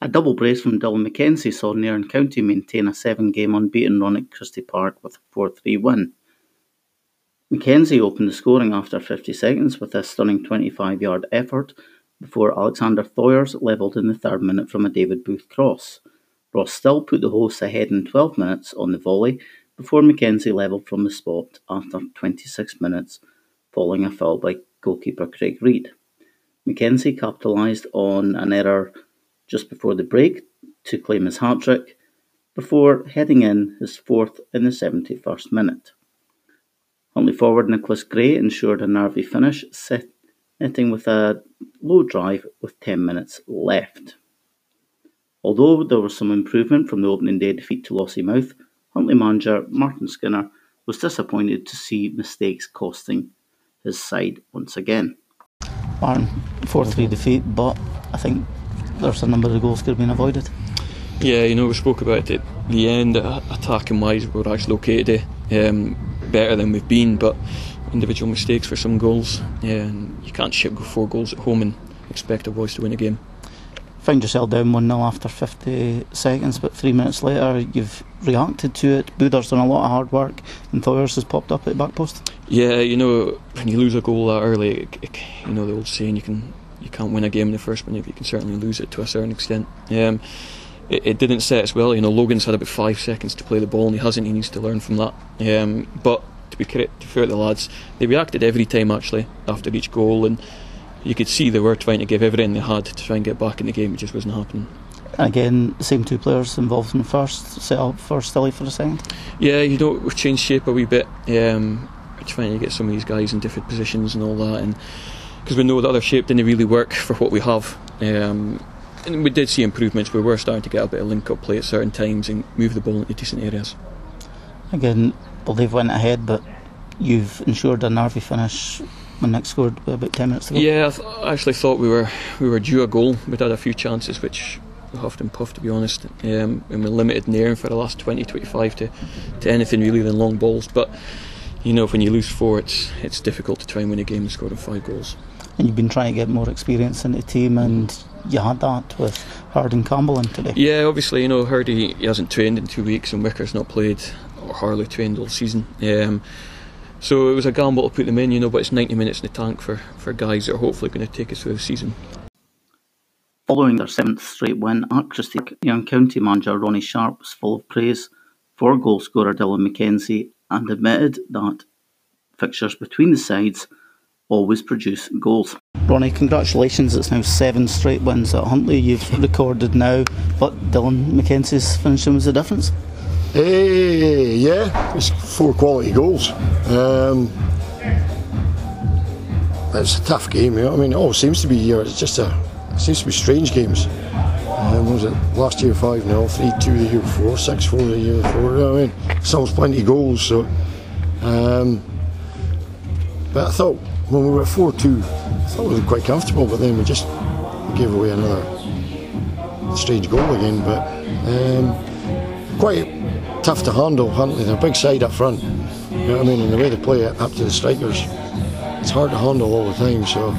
A double brace from Dylan McKenzie saw Nairn County maintain a seven game unbeaten run at Christie Park with a 4 3 win. McKenzie opened the scoring after 50 seconds with a stunning 25 yard effort before Alexander Thoyers levelled in the third minute from a David Booth cross. Ross Still put the hosts ahead in 12 minutes on the volley before McKenzie levelled from the spot after 26 minutes following a foul by goalkeeper Craig Reid. McKenzie capitalised on an error just before the break to claim his hat trick before heading in his fourth in the 71st minute. Huntly forward Nicholas Gray ensured a nervy finish, setting with a low drive with 10 minutes left. Although there was some improvement from the opening day defeat to Lossiemouth, Huntly manager Martin Skinner was disappointed to see mistakes costing his side once again. Martin, 4 3 defeat, but I think there's a number of goals could have been avoided. Yeah, you know, we spoke about it at the end, uh, attacking wise, we are actually okay today. Um, better than we've been, but individual mistakes for some goals. Yeah, and you can't ship four goals at home and expect a boys to win a game. Found yourself down 1 0 after 50 seconds, but three minutes later you've reacted to it. Boother's done a lot of hard work, and Thoyers has popped up at the back post. Yeah, you know, when you lose a goal that early, it, it, you know the old saying you can you can't win a game in the first minute, you can certainly lose it to a certain extent. Um, it, it, didn't set as well. You know, Logan's had about five seconds to play the ball, and he hasn't. He needs to learn from that. Um, but to be to fair the lads, they reacted every time actually after each goal, and you could see they were trying to give everything they had to try and get back in the game. It just wasn't happening. Again, the same two players involved in the first, set up for Stilly for the second. Yeah, you know, we've changed shape a wee bit. Um, trying to get some of these guys in different positions and all that, and because we know the other shape didn't really work for what we have. Um, and we did see improvements. We were starting to get a bit of link up play at certain times and move the ball into decent areas. Again, well, they've went ahead, but you've ensured a nervy finish when Nick scored about 10 minutes ago. Yeah, I, th- I actually thought we were we were due a goal. We'd had a few chances which we huffed and puffed, to be honest. Um, and we limited the for the last 20, 25 to, to anything really than long balls. But, you know, when you lose four, it's, it's difficult to try and win a game and score five goals and you've been trying to get more experience in the team and you had that with Hurd and Campbell today. Yeah, obviously, you know, Hardy he, he hasn't trained in two weeks and Wicker's not played or hardly trained all season. Um, so it was a gamble to put them in, you know, but it's 90 minutes in the tank for, for guys that are hopefully going to take us through the season. Following their seventh straight win at Christie, young county manager Ronnie Sharp was full of praise for goal scorer Dylan McKenzie and admitted that fixtures between the sides always produce goals. Ronnie, congratulations. It's now seven straight wins at Huntly. You've recorded now, but Dylan McKenzie's finishing was the difference? Hey, yeah, it's four quality goals. Um, it's a tough game, you know. I mean, it all seems to be here. It's just a, it seems to be strange games. Um, was it last year 5 0, 3 2 the year before, 6 4 the year before? I mean, almost plenty of goals. So, um, but I thought when we were at 4 2, I thought we were quite comfortable, but then we just gave away another strange goal again. But um, quite tough to handle, Huntly. They're a big side up front. You know what I mean? And the way they play it up to the strikers, it's hard to handle all the time. So,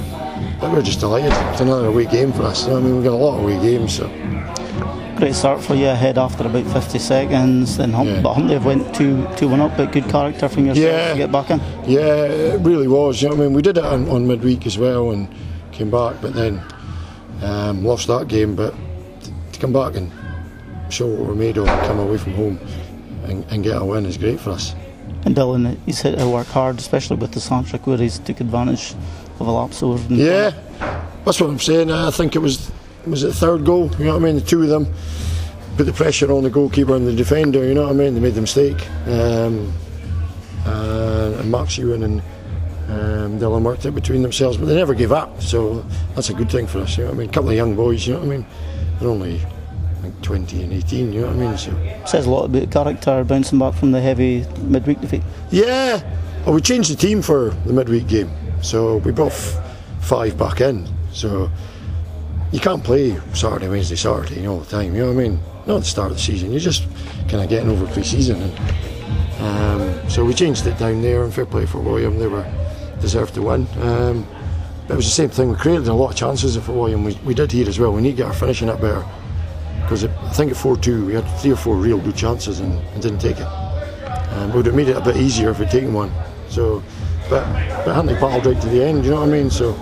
but we're just delighted. It's another away game for us. I mean, we've got a lot of away games. So great start for you ahead after about 50 seconds. Then Hunt, yeah. but Huntly have went two two one up, but good character from yourself yeah. to get back in. Yeah, it really was. You know, I mean, we did it on, on midweek as well and came back, but then um, lost that game. But to come back and show what we're made of, come away from home and, and get a win is great for us. And Dylan, he's hit to work hard, especially with the Santric, where he's took advantage of a lapse over. Yeah, that's what I'm saying. I think it was was it third goal? You know what I mean? The two of them put the pressure on the goalkeeper and the defender. You know what I mean? They made the mistake. Um, uh, and Max Ewan and um, Dylan worked it between themselves, but they never gave up. So that's a good thing for us. You know what I mean? A couple of young boys. You know what I mean? They're only like 20 and 18. You know what I mean? So says a lot about the character bouncing back from the heavy midweek defeat. Yeah. Well, we changed the team for the midweek game, so we brought five back in. So you can't play Saturday, Wednesday, Saturday, you know, all the time. You know what I mean? Not at the start of the season. You're just kind of getting over pre-season. And, um, so we changed it down there, and fair play for William, they were deserved to win. Um, it was the same thing. We created a lot of chances for William. We, we did here as well. We need to get our finishing up better because I think at 4-2 we had three or four real good chances and, and didn't take it. Um, it would have made it a bit easier if we'd taken one. So but they hadn't put all right to the end, you know what I mean? So